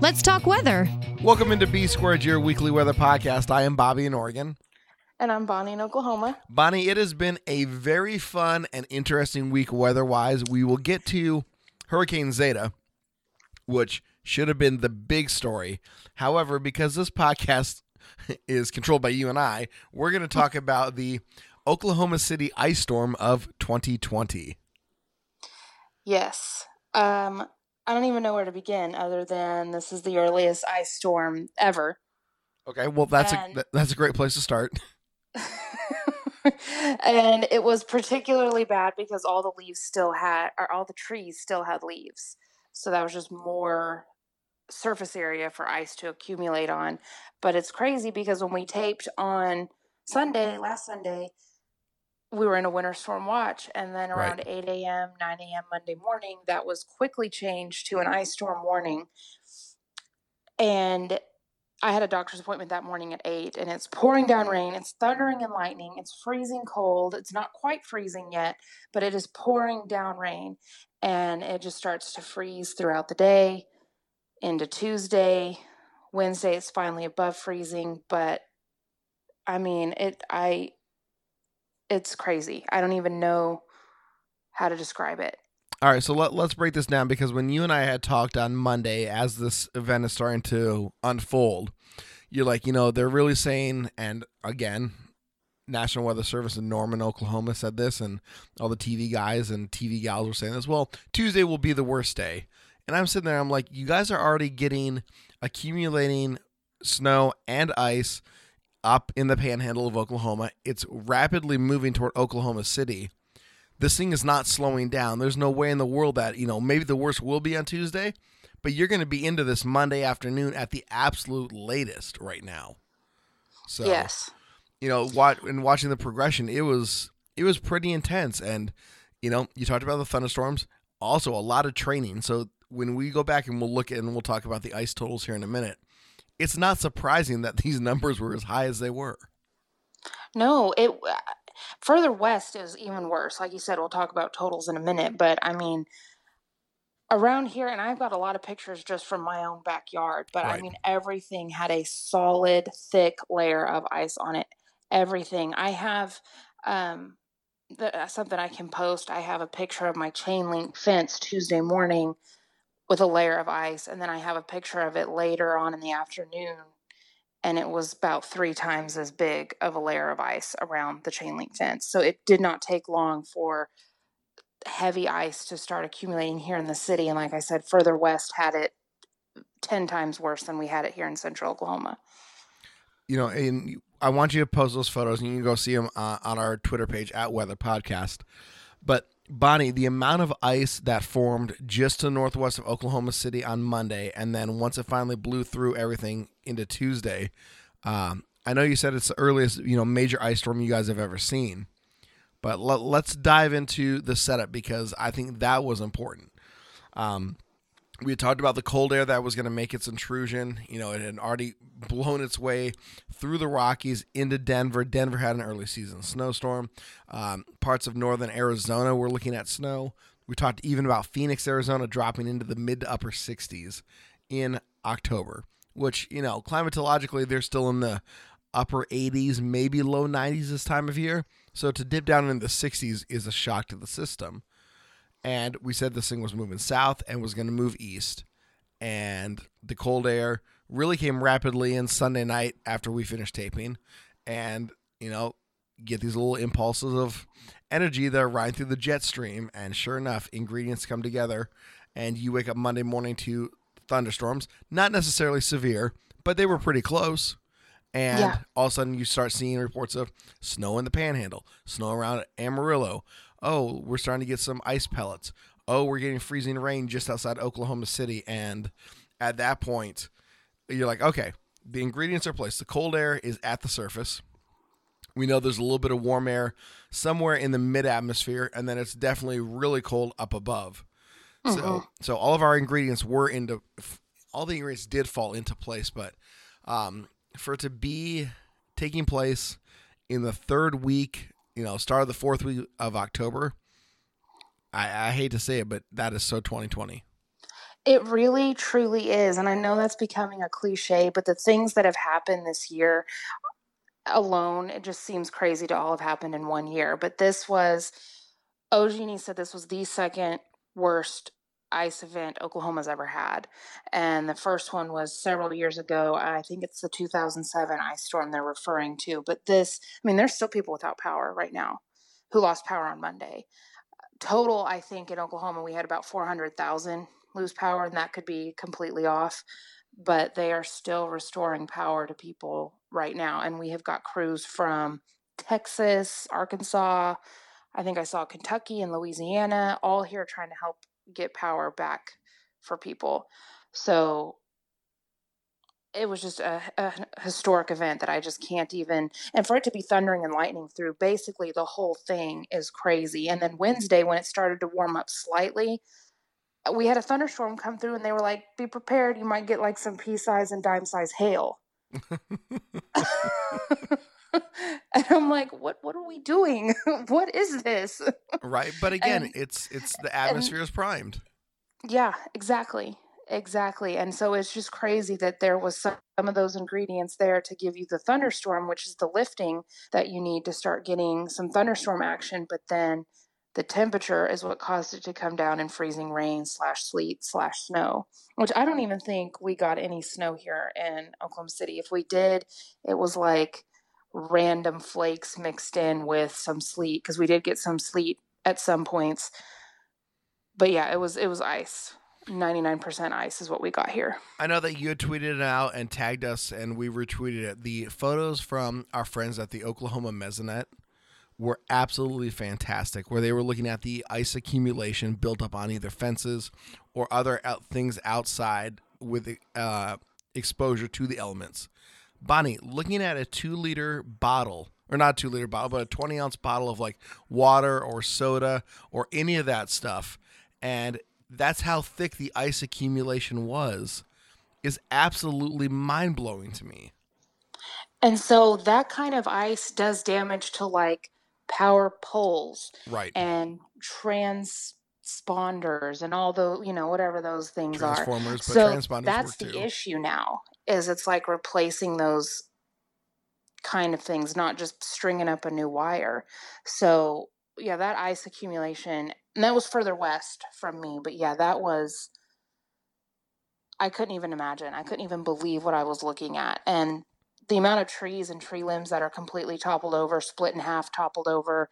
Let's talk weather. Welcome into B Squared, your weekly weather podcast. I am Bobby in Oregon. And I'm Bonnie in Oklahoma. Bonnie, it has been a very fun and interesting week weather wise. We will get to Hurricane Zeta, which should have been the big story. However, because this podcast is controlled by you and I, we're going to talk about the Oklahoma City ice storm of 2020. Yes. Um, I don't even know where to begin other than this is the earliest ice storm ever. Okay, well that's And- a that's a great place to start. and it was particularly bad because all the leaves still had or all the trees still had leaves. So that was just more surface area for ice to accumulate on. But it's crazy because when we taped on Sunday, last Sunday, we were in a winter storm watch. And then Right. around 8 a.m., 9 a.m. Monday morning, that was quickly changed to an ice storm warning. And I had a doctor's appointment that morning at 8, and it's pouring down rain. It's thundering and lightning. It's freezing cold. It's not quite freezing yet, but it is pouring down rain. And it just starts to freeze throughout the day into Tuesday. Wednesday, it's finally above freezing. But I mean, it, I, it's crazy. I don't even know how to describe it. All right, so let, let's break this down because when you and I had talked on Monday, as this event is starting to unfold, you're like, you know, they're really saying, and again, National Weather Service in Norman, Oklahoma said this, and all the TV guys and TV gals were saying this. Well, Tuesday will be the worst day. And I'm sitting there, I'm like, you guys are already getting accumulating snow and ice up in the panhandle of Oklahoma. It's rapidly moving toward Oklahoma City this thing is not slowing down. There's no way in the world that, you know, maybe the worst will be on Tuesday, but you're going to be into this Monday afternoon at the absolute latest right now. So, yes. you know, what in watching the progression, it was it was pretty intense and you know, you talked about the thunderstorms, also a lot of training. So, when we go back and we'll look at and we'll talk about the ice totals here in a minute, it's not surprising that these numbers were as high as they were. No, it further west is even worse. Like you said, we'll talk about totals in a minute, but I mean around here and I've got a lot of pictures just from my own backyard, but I mean everything had a solid thick layer of ice on it. Everything. I have um the, uh, something I can post. I have a picture of my chain link fence Tuesday morning with a layer of ice and then I have a picture of it later on in the afternoon and it was about three times as big of a layer of ice around the chain link fence. So it did not take long for heavy ice to start accumulating here in the city. And like I said, further west had it 10 times worse than we had it here in central Oklahoma. you know, and I want you to post those photos, and you can go see them uh, on our Twitter page at Weather Podcast. But Bonnie, the amount of ice that formed just to the northwest of Oklahoma City on Monday, and then once it finally blew through everything into Tuesday, um, I know you said it's the earliest you know major ice storm you guys have ever seen. But let, let's dive into the setup because I think that was important. Um, we had talked about the cold air that was going to make its intrusion. You know, it had already blown its way through the Rockies into Denver. Denver had an early season snowstorm. Um, parts of northern Arizona were looking at snow. We talked even about Phoenix, Arizona dropping into the mid to upper 60s in October, which, you know, climatologically, they're still in the upper 80s, maybe low 90s this time of year. So to dip down into the 60s is a shock to the system and we said this thing was moving south and was going to move east. And the cold air really came rapidly in sunday night after we finished taping. And you know get these little impulses of energy that are riding through the jet stream. And sure enough ingredients come together. And you wake up monday morning to thunderstorms. Not necessarily severe but they were pretty close. And Yeah. all of a sudden you start seeing reports of snow in the panhandle snow around amarillo oh we're starting to get some ice pellets oh we're getting freezing rain just outside oklahoma city and at that point you're like okay the ingredients are placed. The cold air is at the surface. We know there's a little bit of warm air somewhere in the mid atmosphere, and then it's definitely really cold up above. So, so all of our ingredients were into, all the ingredients did fall into place, but um, for it to be taking place in the third week, you know, start of the fourth week of October, I, I hate to say it, but that is so 2020. It really, truly is. And I know that's becoming a cliche, but the things that have happened this year alone, it just seems crazy to all have happened in one year. But this was, OG&E said this was the second worst ice event Oklahoma's ever had. And the first one was several years ago. I think it's the 2007 ice storm they're referring to. But this, I mean, there's still people without power right now who lost power on Monday. Total, I think in Oklahoma, we had about 400,000 lose power, and that could be completely off. But they are still restoring power to people right now. And we have got crews from Texas, Arkansas, I think I saw Kentucky and Louisiana, all here trying to help get power back for people. So it was just a, a, historic event that I just can't even. And for it to be thundering and lightning through basically the whole thing is crazy. And then Wednesday, when it started to warm up slightly, uh, we had a thunderstorm come through, and they were like, "Be prepared, you might get like some pea size and dime size hail." and I'm like, what what are we doing? what is this? right. But again, and, it's it's the atmosphere is primed. Yeah, exactly. Exactly. And so it's just crazy that there was some, some of those ingredients there to give you the thunderstorm, which is the lifting that you need to start getting some thunderstorm action, but then the temperature is what caused it to come down in freezing rain slash sleet slash snow which i don't even think we got any snow here in oklahoma city if we did it was like random flakes mixed in with some sleet because we did get some sleet at some points. But yeah, it was it was ice. 99% ice is what we got here. I know that you had tweeted it out and tagged us and we retweeted it. The photos from our friends at the Oklahoma Mesonet were absolutely fantastic where they were looking at the ice accumulation built up on either fences or other out- things outside with uh, exposure to the elements. Bonnie, looking at a two liter bottle, or not two liter bottle, but a 20 ounce bottle of like water or soda or any of that stuff, and that's how thick the ice accumulation was, is absolutely mind blowing to me. And so that kind of ice does damage to like power poles, right? And transponders and all the you know, whatever those things Transformers, are. so that's the too. issue now is it's like replacing those kind of things, not just stringing up a new wire. So, yeah, that ice accumulation, and that was further west from me, but yeah, that was, I couldn't even imagine. I couldn't even believe what I was looking at. And the amount of trees and tree limbs that are completely toppled over, split in half, toppled over,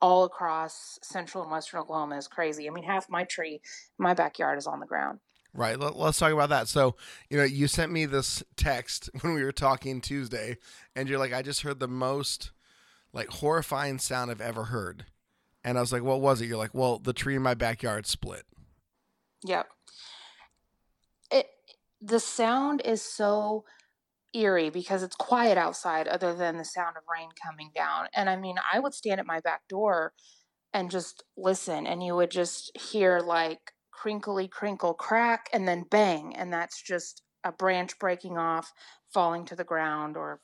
all across central and western Oklahoma is crazy. I mean, half my tree, my backyard is on the ground. Right. Let, us talk about that. So, you know, you sent me this text when we were talking Tuesday, and you're like, I just heard the most like horrifying sound I've ever heard. And I was like, what was it? You're like, well, the tree in my backyard split. Yep. It the sound is so eerie because it's quiet outside other than the sound of rain coming down. And I mean, I would stand at my back door and just listen and you would just hear like crinkly crinkle crack and then bang and that's just a branch breaking off falling to the ground or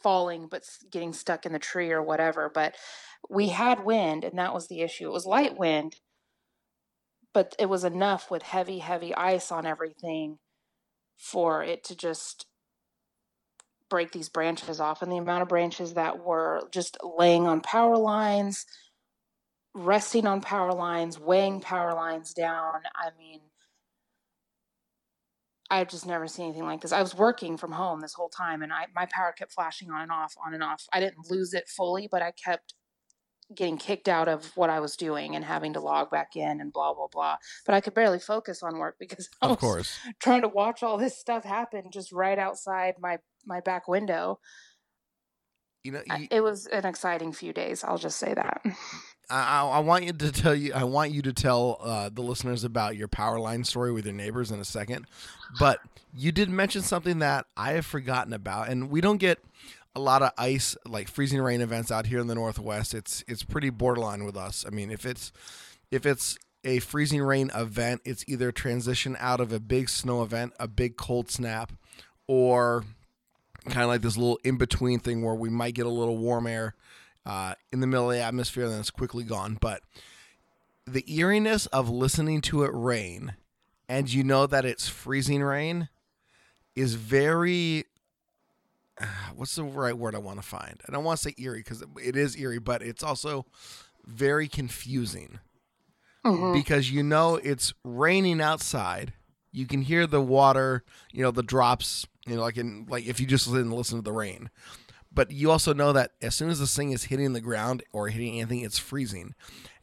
falling but getting stuck in the tree or whatever but we had wind and that was the issue. It was light wind but it was enough with heavy heavy ice on everything for it to just break these branches off and the amount of branches that were just laying on power lines resting on power lines, weighing power lines down. I mean, I've just never seen anything like this. I was working from home this whole time and I my power kept flashing on and off, on and off. I didn't lose it fully, but I kept getting kicked out of what I was doing and having to log back in and blah blah blah. But I could barely focus on work because I of was course. trying to watch all this stuff happen just right outside my my back window. You know, you, it was an exciting few days. I'll just say that. I, I want you to tell you. I want you to tell uh, the listeners about your power line story with your neighbors in a second. But you did mention something that I have forgotten about, and we don't get a lot of ice, like freezing rain events out here in the Northwest. It's it's pretty borderline with us. I mean, if it's if it's a freezing rain event, it's either transition out of a big snow event, a big cold snap, or kind of like this little in between thing where we might get a little warm air uh, in the middle of the atmosphere, and then it's quickly gone. But the eeriness of listening to it rain, and you know that it's freezing rain, is very. What's the right word I want to find? I don't want to say eerie because it is eerie, but it's also very confusing Mhm. because you know it's raining outside. You can hear the water, you know, the drops, you know, like in like if you just listen and listen to the rain. But you also know that as soon as this thing is hitting the ground or hitting anything, it's freezing.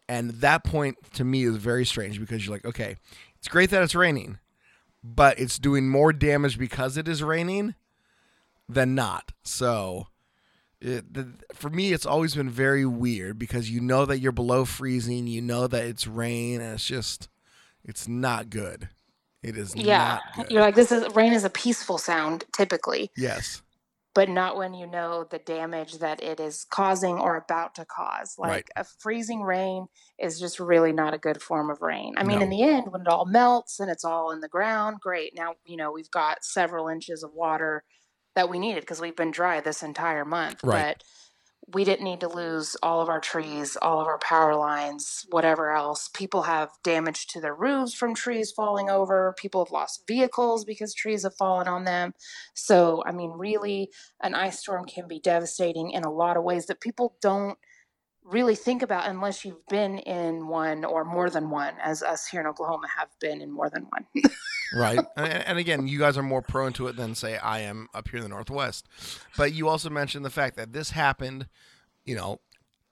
And that point to me is very strange because you're like, okay, it's great that it's raining, but it's doing more damage because it is raining than not. So it, the, for me, it's always been very weird because you know that you're below freezing, you know that it's rain, and it's just, it's not good. It is Yeah. not good. You're like, this is rain is a peaceful sound typically, yes, but not when you know the damage that it is causing or about to cause. Like Right. a freezing rain is just really not a good form of rain. I mean, No. in the end, when it all melts and it's all in the ground, great. Now, you know, we've got several inches of water that we needed because we've been dry this entire month. Right. But we didn't need to lose all of our trees, all of our power lines, whatever else. People have damage to their roofs from trees falling over. People have lost vehicles because trees have fallen on them. So, I mean, really, an ice storm can be devastating in a lot of ways that people don't really think about unless you've been in one or more than one, as us here in Oklahoma have been in more than one. right. and, and again, you guys are more prone to it than say I am up here in the Northwest. But you also mentioned the fact that this happened, you know,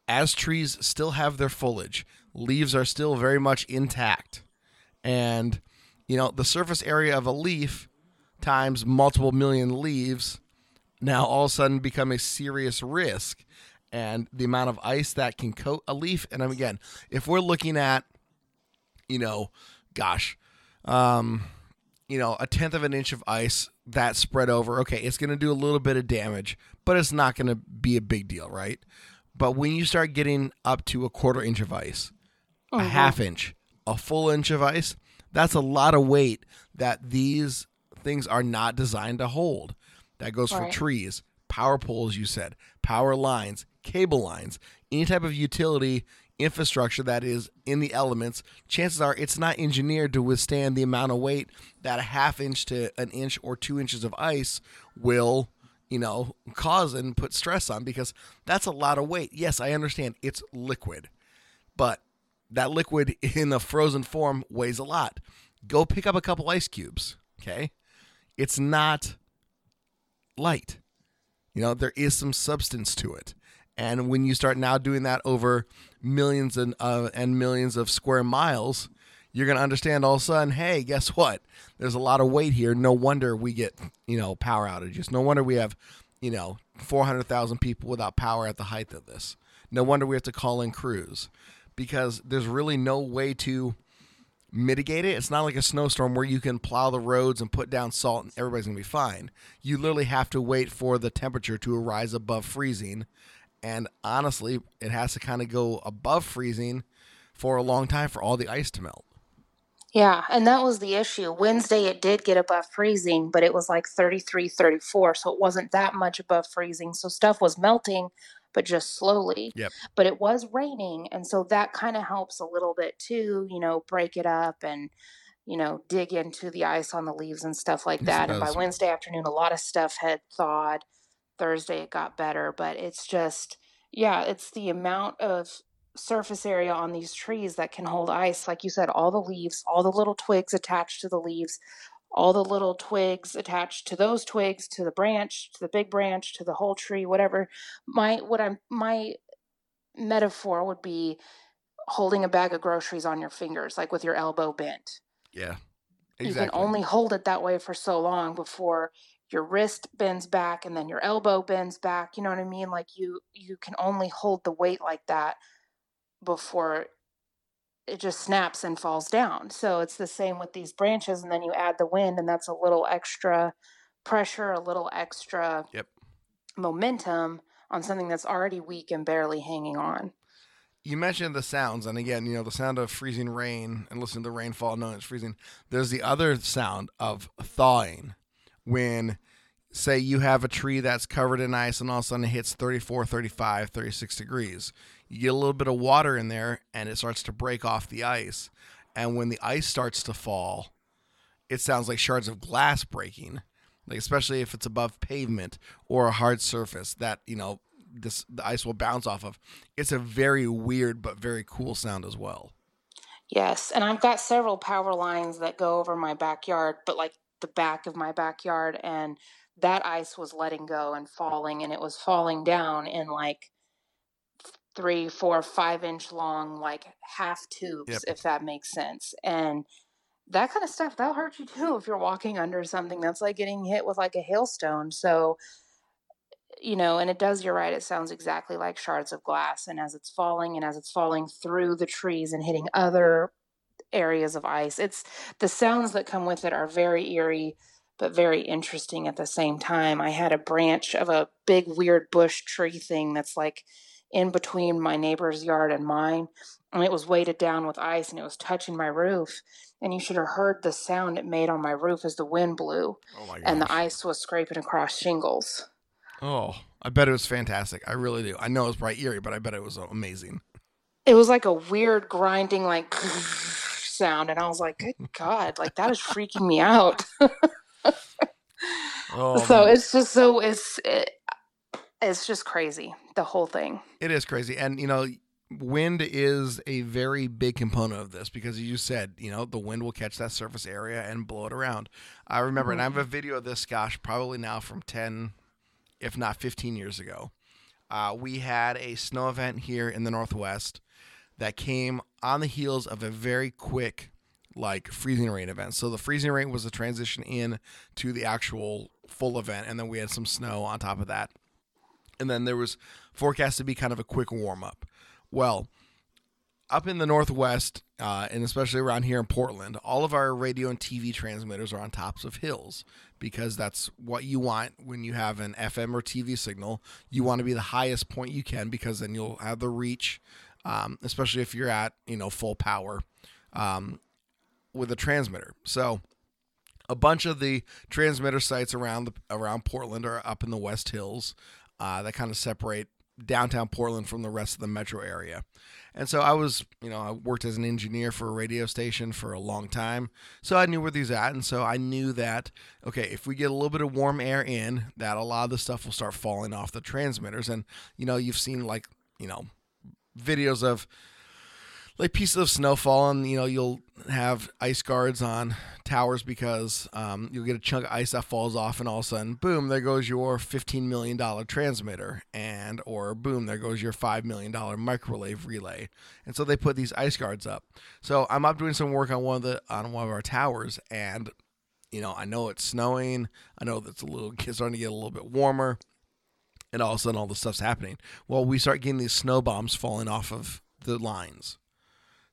as trees still have their foliage, leaves are still very much intact, and you know the surface area of a leaf times multiple million leaves now all of a sudden become a serious risk and the amount of ice that can coat a leaf. And again if we're looking at you know gosh um you know a tenth of an inch of ice that spread over okay it's going to do a little bit of damage but it's not going to be a big deal right? But when you start getting up to a quarter inch of ice a half inch a full inch of ice that's a lot of weight that these things are not designed to hold. That goes for Right. trees power poles you said power lines cable lines any type of utility infrastructure that is in the elements chances are it's not engineered to withstand the amount of weight that a half inch to an inch or two inches of ice will you know cause and put stress on because that's a lot of weight yes i understand it's liquid but that liquid in a frozen form weighs a lot. Go pick up a couple ice cubes, okay? It's not light. You know, there is some substance to it. And when you start now doing that over millions and uh, and millions of square miles, you're going to understand all of a sudden, hey, guess what? There's a lot of weight here. No wonder we get, you know, power outages. No wonder we have, you know, 400,000 people without power at the height of this. No wonder we have to call in crews because there's really no way to mitigate it. It's not like a snowstorm where you can plow the roads and put down salt and everybody's going to be fine. You literally have to wait for the temperature to rise above freezing. And honestly, it has to kind of go above freezing for a long time for all the ice to melt. Yeah, and that was the issue. Wednesday it did get above freezing, but it was like 33, 34, so it wasn't that much above freezing. So stuff was melting, but just slowly. Yep. But it was raining, and so that kind of helps a little bit too, you know, break it up and you know, dig into the ice on the leaves and stuff like that. And by. Wednesday afternoon a lot of stuff had thawed. Thursday it got better, but it's just yeah, it's the amount of surface area on these trees that can hold ice. Like you said, all the leaves, all the little twigs attached to the leaves, all the little twigs attached to those twigs, to the branch, to the big branch, to the whole tree, whatever. My what I'm my metaphor would be holding a bag of groceries on your fingers, like with your elbow bent. Yeah. You can only hold it that way for so long before your wrist bends back and then your elbow bends back. You know what I mean? Like you you can only hold the weight like that before it just snaps and falls down. So it's the same with these branches, and then you add the wind, and that's a little extra pressure, a little extra Yep. momentum on something that's already weak and barely hanging on. You mentioned the sounds, and again, you know, the sound of freezing rain and listening to the rainfall knowing it's freezing. There's the other sound of thawing when, say, you have a tree that's covered in ice and all of a sudden it hits 34, 35, 36 degrees. You get a little bit of water in there and it starts to break off the ice. And when the ice starts to fall, it sounds like shards of glass breaking, like especially if it's above pavement or a hard surface that, you know, this the ice will bounce off of. It's a very weird but very cool sound as well. Yes, and I've got several power lines that go over my backyard, but like the back of my backyard, and that ice was letting go and falling, and it was falling down in like three, four, five inch long, like half tubes, Yep. if that makes sense. And that kind of stuff that'll hurt you too if you're walking under something that's like getting hit with like a hailstone. So, you know, and it does, you're right, it sounds exactly like shards of glass. And as it's falling and as it's falling through the trees and hitting other areas of ice, it's the sounds that come with it are very eerie, but very interesting at the same time. I had a branch of a big, weird bush tree thing that's like in between my neighbor's yard and mine. And it was weighted down with ice and it was touching my roof. And you should have heard the sound it made on my roof as the wind blew Oh and the ice was scraping across shingles. Oh, I bet it was fantastic. I really do. I know it was probably eerie, but I bet it was amazing. It was like a weird grinding, like sound. And I was like, good God, like that is freaking me out. Oh, so man. it's just so, it's, it, it's just crazy, the whole thing. It is crazy. And, you know, wind is a very big component of this because you said, you know, the wind will catch that surface area and blow it around. I remember, and I have a video of this, gosh, probably now from 10, if not 15 years ago. Uh, we had a snow event here in the Northwest that came on the heels of a very quick, like, freezing rain event. So the freezing rain was the transition in to the actual full event, and then we had some snow on top of that and then there was forecast to be kind of a quick warm up. Well, up in the northwest, uh, and especially around here in Portland, all of our radio and TV transmitters are on tops of hills because that's what you want when you have an FM or TV signal. You want to be the highest point you can because then you'll have the reach, um, especially if you're at you know full power um, with a transmitter. So a bunch of the transmitter sites around the around Portland are up in the West Hills uh, that kind of separate downtown Portland from the rest of the metro area. And so I was, you know, I worked as an engineer for a radio station for a long time. So I knew where these at. And so I knew that, okay, if we get a little bit of warm air in, that a lot of the stuff will start falling off the transmitters. And, you know, you've seen like, you know, videos of like pieces of snowfall and you know you'll have ice guards on towers because um, you'll get a chunk of ice that falls off and all of a sudden boom there goes your 15 million dollar transmitter and or boom there goes your 5 million dollar microwave relay. And so they put these ice guards up. So i'm up doing some work on one of the on one of our towers and you know i know it's snowing. I know that's a little it's starting to get a little bit warmer and all of a sudden all this stuff's happening well we start getting these snow bombs falling off of the lines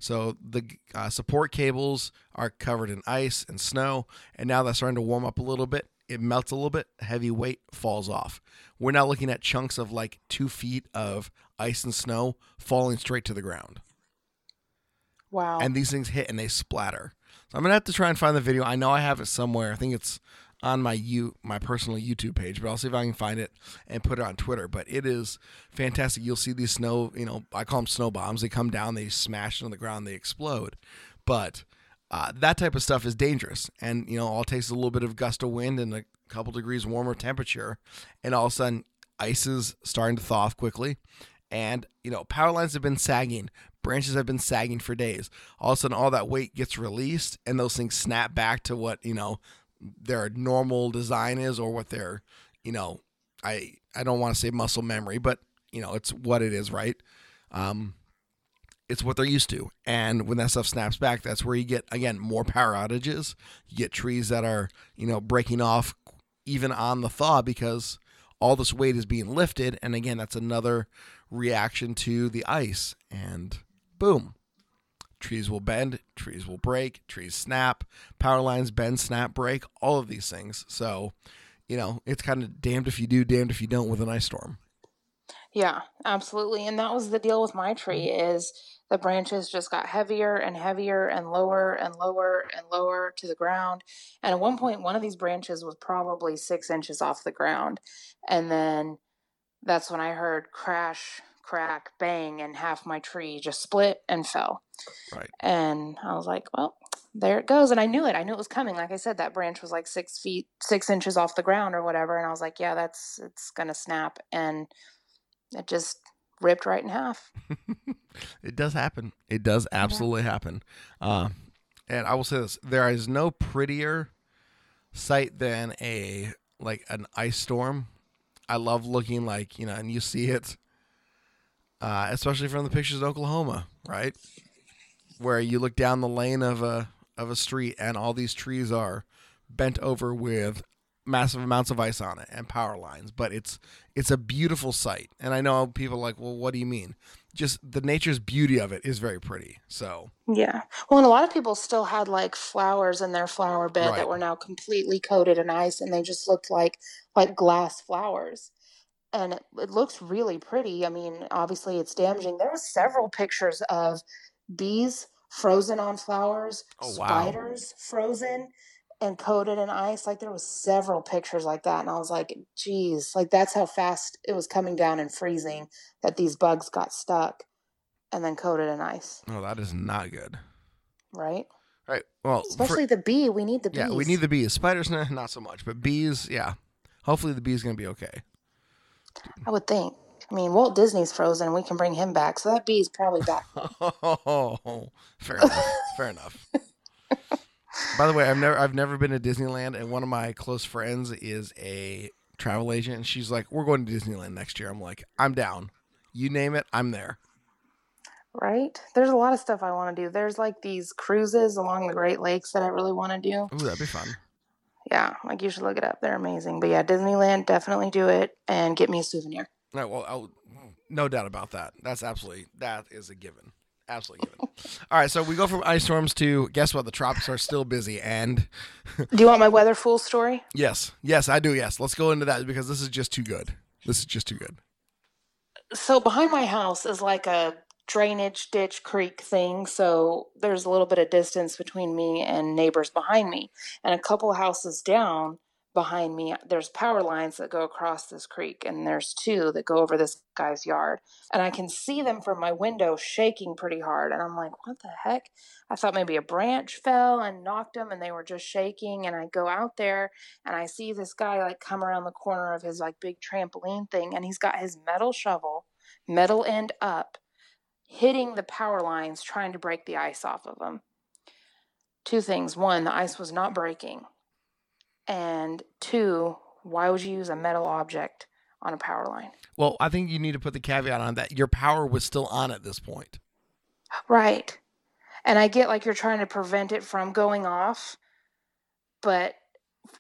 so the uh, support cables are covered in ice and snow, and now that's starting to warm up a little bit. It melts a little bit, heavy weight falls off. We're now looking at chunks of like two feet of ice and snow falling straight to the ground. Wow. And these things hit and they splatter. So I'm gonna have to try and find the video. I know I have it somewhere. I think it's on my you my personal YouTube page, but I'll see if I can find it and put it on Twitter. But it is fantastic. You'll see these snow, you know, I call them snow bombs. They come down, they smash on the ground, they explode. But uh, that type of stuff is dangerous, and you know, all it takes a little bit of gust of wind and a couple degrees warmer temperature, and all of a sudden, ice is starting to thaw off quickly. And you know, power lines have been sagging, branches have been sagging for days. All of a sudden, all that weight gets released, and those things snap back to what you know their normal design is or what their you know i i don't want to say muscle memory but you know it's what it is right? Um it's what they're used to. And when that stuff snaps back that's where you get again more power outages. You get trees that are you know breaking off even on the thaw because all this weight is being lifted. And again that's another reaction to the ice. And boom. Trees will bend, trees will break, trees snap, power lines bend, snap, break, all of these things. So, you know, it's kind of damned if you do, damned if you don't with an ice storm. Yeah, absolutely. And that was the deal with my tree is the branches just got heavier and heavier and lower and lower and lower to the ground. And at one point one of these branches was probably six inches off the ground. And then that's when I heard crash, crack, bang, and half my tree just split and fell. Right. And I was like, well, there it goes. And I knew it. I knew it was coming. Like I said, that branch was like six feet, six inches off the ground or whatever. And I was like, yeah, that's, it's going to snap. And it just ripped right in half. it does happen. It does absolutely yeah. happen. Uh, and I will say this: there is no prettier sight than a like an ice storm. I love looking like you know, and you see it, uh, especially from the pictures of Oklahoma, right? Where you look down the lane of a of a street and all these trees are bent over with massive amounts of ice on it and power lines but it's it's a beautiful sight. And i know people are like well what do you mean? Just the nature's beauty of it is very pretty so. Yeah. Well and a lot of people still had like flowers in their flower bed right. that were now completely coated in ice and they just looked like like glass flowers and it, it looks really pretty i mean obviously it's damaging there were several pictures of bees frozen on flowers oh, wow. spiders frozen and coated in ice. Like there was several pictures like that, and I was like, "Geez, like that's how fast it was coming down and freezing that these bugs got stuck, and then coated in ice." Oh, that is not good. Right. Right. Well, especially for, the bee. We need the bees. Yeah, we need the bees. Spiders, nah, not so much, but bees, yeah. Hopefully, the bee's gonna be okay. I would think. I mean, Walt Disney's frozen, we can bring him back, so that bee's probably back. oh, fair enough. fair enough. By the way, I've never I've never been to Disneyland, and one of my close friends is a travel agent, and she's like, "We're going to Disneyland next year." I'm like, "I'm down. You name it, I'm there." Right? There's a lot of stuff I want to do. There's like these cruises along the Great Lakes that I really want to do. Ooh, that'd be fun. Yeah, like you should look it up. They're amazing. But yeah, Disneyland, definitely do it and get me a souvenir. Right, well, I'll, no doubt about that. That's absolutely that is a given absolutely given. All right, so we go from ice storms to guess what? The tropics are still busy. And do you want my weather fool story? Yes, yes, I do. Yes, let's go into that because this is just too good. This is just too good. So behind my house is like a drainage ditch creek thing so there's a little bit of distance between me and neighbors behind me. And a couple houses down behind me there's power lines that go across this creek and there's two that go over this guy's yard. And i can see them from my window shaking pretty hard and i'm like what the heck? I thought maybe a branch fell and knocked them and they were just shaking and i go out there and i see this guy like come around the corner of his like big trampoline thing and he's got his metal shovel metal end up hitting the power lines trying to break the ice off of them two things one the ice was not breaking and two, why would you use a metal object on a power line? Well, I think you need to put the caveat on that your power was still on at this point. Right. And I get like you're trying to prevent it from going off, but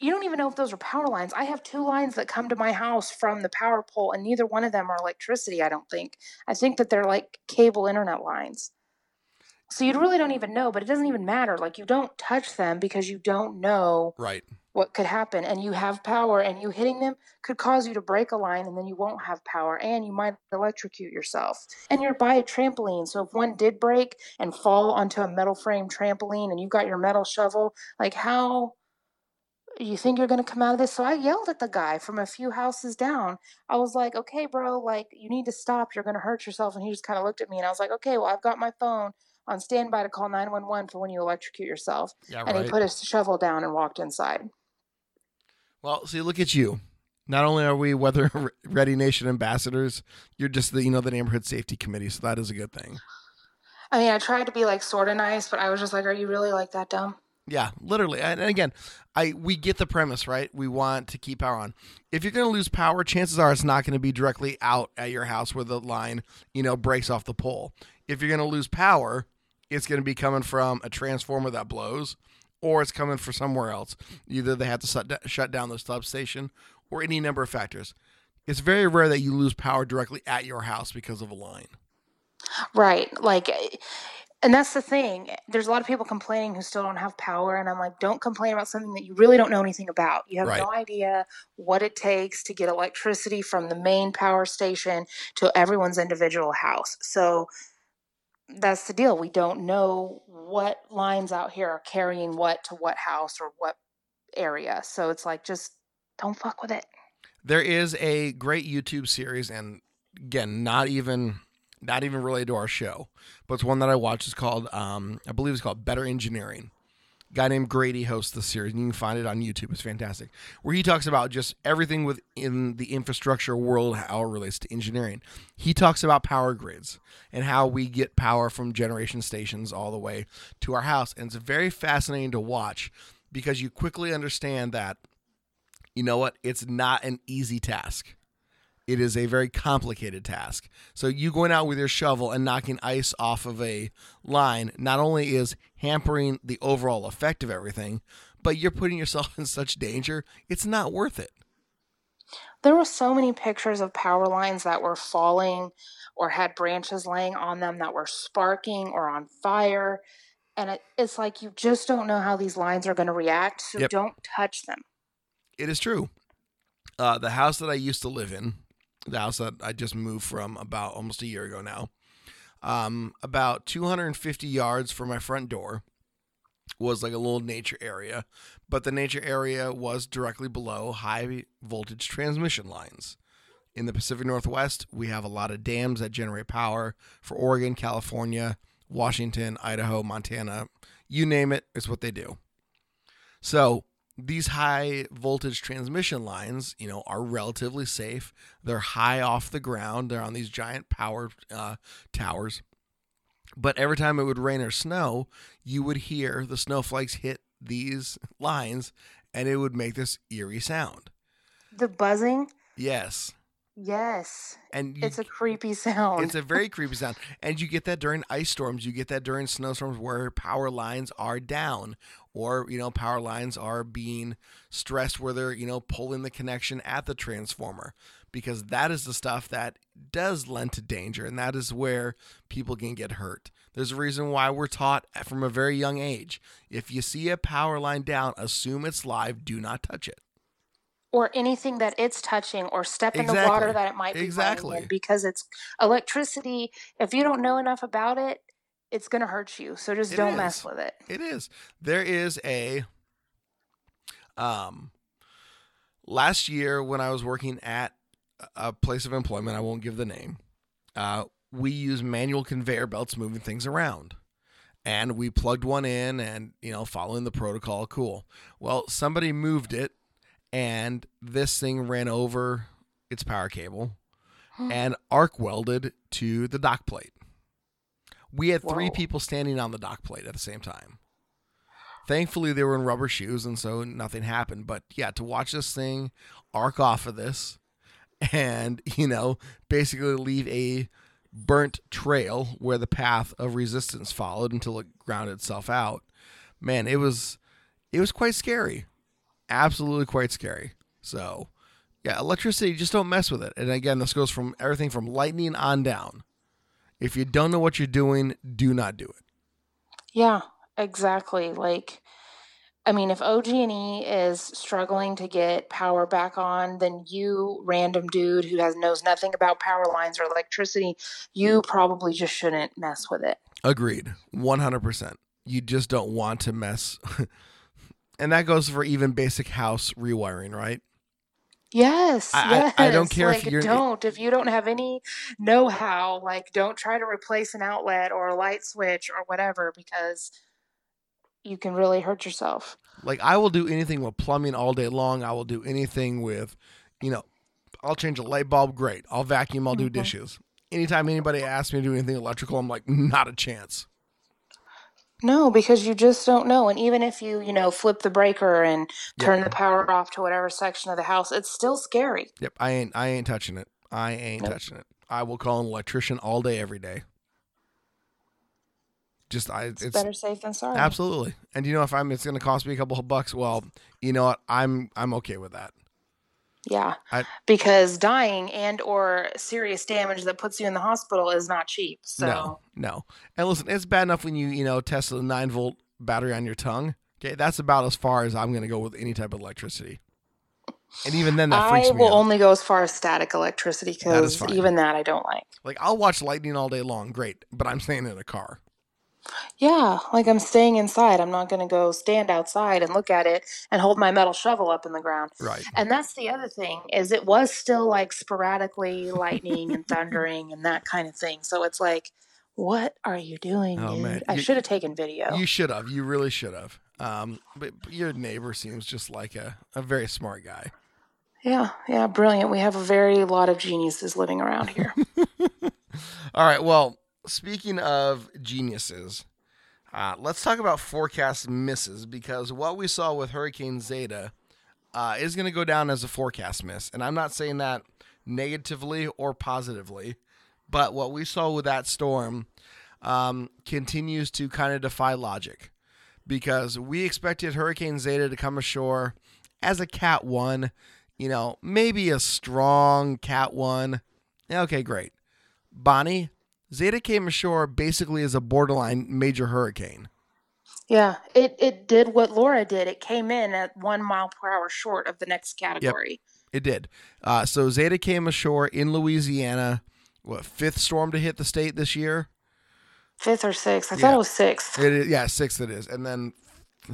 you don't even know if those are power lines. I have two lines that come to my house from the power pole, and neither one of them are electricity, I don't think. I think that they're like cable internet lines. So you really don't even know, but it doesn't even matter. Like you don't touch them because you don't know right what could happen. And you have power, and you hitting them could cause you to break a line, and then you won't have power, and you might electrocute yourself. And you're by a trampoline, so if one did break and fall onto a metal frame trampoline, and you've got your metal shovel, like how you think you're going to come out of this? So I yelled at the guy from a few houses down. I was like, okay, bro, like, you need to stop. You're going to hurt yourself. And he just kind of looked at me, and I was like, okay, well, I've got my phone on standby to call 911 for when you electrocute yourself. Yeah, and he put his shovel down and walked inside. Well, see, look at you. Not only are we Weather Ready Nation ambassadors, you're just the you know the neighborhood safety committee, so that is a good thing. I mean, I tried to be like sort of nice, but I was just like, "Are you really like that dumb?" Yeah, literally. And again, I we get the premise, right? We want to keep power on. If you're going to lose power, chances are it's not going to be directly out at your house where the line, you know, breaks off the pole. If you're going to lose power, it's going to be coming from a transformer that blows or it's coming from somewhere else. Either they have to shut, down the substation or any number of factors. It's very rare that you lose power directly at your house because of a line. Right. Like, and that's the thing. There's a lot of people complaining who still don't have power. And I'm like, don't complain about something that you really don't know anything about. You have Right. no idea what it takes to get electricity from the main power station to everyone's individual house. So that's the deal. We don't know what lines out here are carrying what to what house or what area. So it's like, just don't fuck with it. There is a great YouTube series, and again, not even not even related to our show, but it's one that I watch. It's called, um, I believe it's called Better Engineering. A guy named Grady hosts the series, and you can find it on YouTube. It's fantastic. Where he talks about just everything within the infrastructure world, how it relates to engineering. He talks about power grids and how we get power from generation stations all the way to our house, and it's very fascinating to watch because you quickly understand that you know what? It's not an easy task. It is a very complicated task. So you going out with your shovel and knocking ice off of a line not only is hampering the overall effect of everything, but you're putting yourself in such danger. It's not worth it. There were so many pictures of power lines that were falling or had branches laying on them that were sparking or on fire. And it, it's like you just don't know how these lines are going to react. So Yep. don't touch them. It is true. Uh, the house that I used to live in, the house that I just moved from about almost a year ago now, um, about 250 yards from my front door was like a little nature area, but the nature area was directly below high voltage transmission lines. In the Pacific Northwest, we have a lot of dams that generate power for Oregon, California, Washington, Idaho, Montana, you name it, it's what they do. So these high voltage transmission lines, you know, are relatively safe. They're high off the ground. They're on these giant power uh, towers. But every time it would rain or snow, you would hear the snowflakes hit these lines, and it would make this eerie sound. The buzzing, Yes, yes, and you, it's a creepy sound. It's a very creepy sound. And you get that during ice storms. You get that during snowstorms where power lines are down or, you know, power lines are being stressed where they're, you know, pulling the connection at the transformer because that is the stuff that does lend to danger. And that is where people can get hurt. There's a reason why we're taught from a very young age if you see a power line down, assume it's live, do not touch it. or anything that it's touching or step in the water that it might be Exactly. in because it's electricity. If you don't know enough about it, it's going to hurt you. So just It don't is. mess with it. It is. There is a um last year when I was working at a place of employment, I won't give the name. Uh we use manual conveyor belts moving things around. And we plugged one in and, you know, following the protocol, cool. Well, somebody moved it and this thing ran over its power cable and arc welded to the dock plate. We had three Whoa. people standing on the dock plate at the same time. Thankfully, they were in rubber shoes, and so nothing happened. But yeah, to watch this thing arc off of this and, you know, basically leave a burnt trail where the path of resistance followed until it ground itself out, man, it was it was quite scary. Absolutely quite scary. So, yeah, electricity, just don't mess with it. And again, this goes from everything from lightning on down. If you don't know what you're doing, do not do it. Yeah, exactly. Like, I mean, if OG&E is struggling to get power back on, then you, random dude who has knows nothing about power lines or electricity, you mm. probably just shouldn't mess with it. Agreed. 100%. You just don't want to mess. and that goes for even basic house rewiring, right? Yes, I- yes. I- I don't care if like, you're- don't if you don't have any know-how. Like, don't try to replace an outlet or a light switch or whatever because you can really hurt yourself. Like I will do anything with plumbing all day long. I will do anything with, you know, I'll change a light bulb, great. I'll vacuum, I'll do Mhm. dishes. Anytime anybody asks me to do anything electrical, I'm like, not a chance. No, because you just don't know. And even if you, you know, flip the breaker and Yep. turn the power off to whatever section of the house, it's still scary. Yep, I ain't I ain't touching it. I ain't Nope. touching it. I will call an electrician all day, every day. Just I It's, it's better safe than sorry. absolutely. And you know if I'm it's gonna cost me a couple of bucks, well, you know what? I'm I'm okay with that. Yeah, I- because dying and or serious damage that puts you in the hospital is not cheap. So No, no. And listen, it's bad enough when you you know test a nine volt battery on your tongue. Okay, that's about as far as I'm going to go with any type of electricity. And even then, that I me will out. only go as far as static electricity because even that I don't like. like I'll watch lightning all day long, great, but I'm staying in a car. Yeah, like I'm staying inside. I'm not going to go stand outside and look at it and hold my metal shovel up in the ground. Right. And that's the other thing is it was still like sporadically lightning and thundering and that kind of thing. So it's like, what are you doing, Oh, dude? man. I should have taken video. You should have. You really should have. Um, but, but your neighbor seems just like a, a very smart guy. yeah, yeah, brilliant. We have a very lot of geniuses living around here. All right. Well, speaking of geniuses, uh, let's talk about forecast misses because what we saw with Hurricane Zeta uh, is going to go down as a forecast miss. And I'm not saying that negatively or positively, but what we saw with that storm um, continues to kind of defy logic because we expected Hurricane Zeta to come ashore as a Cat 1, you know, maybe a strong Cat 1. Okay, great. Bonnie, Zeta came ashore basically as a borderline major hurricane. yeah, it, it did what Laura did. It came in at one mile per hour short of the next category. Yep, It did. Uh, so Zeta came ashore in Louisiana. What fifth storm to hit the state this year? Fifth or sixth. I Yeah. thought it was sixth. It is, yeah, sixth it is, and then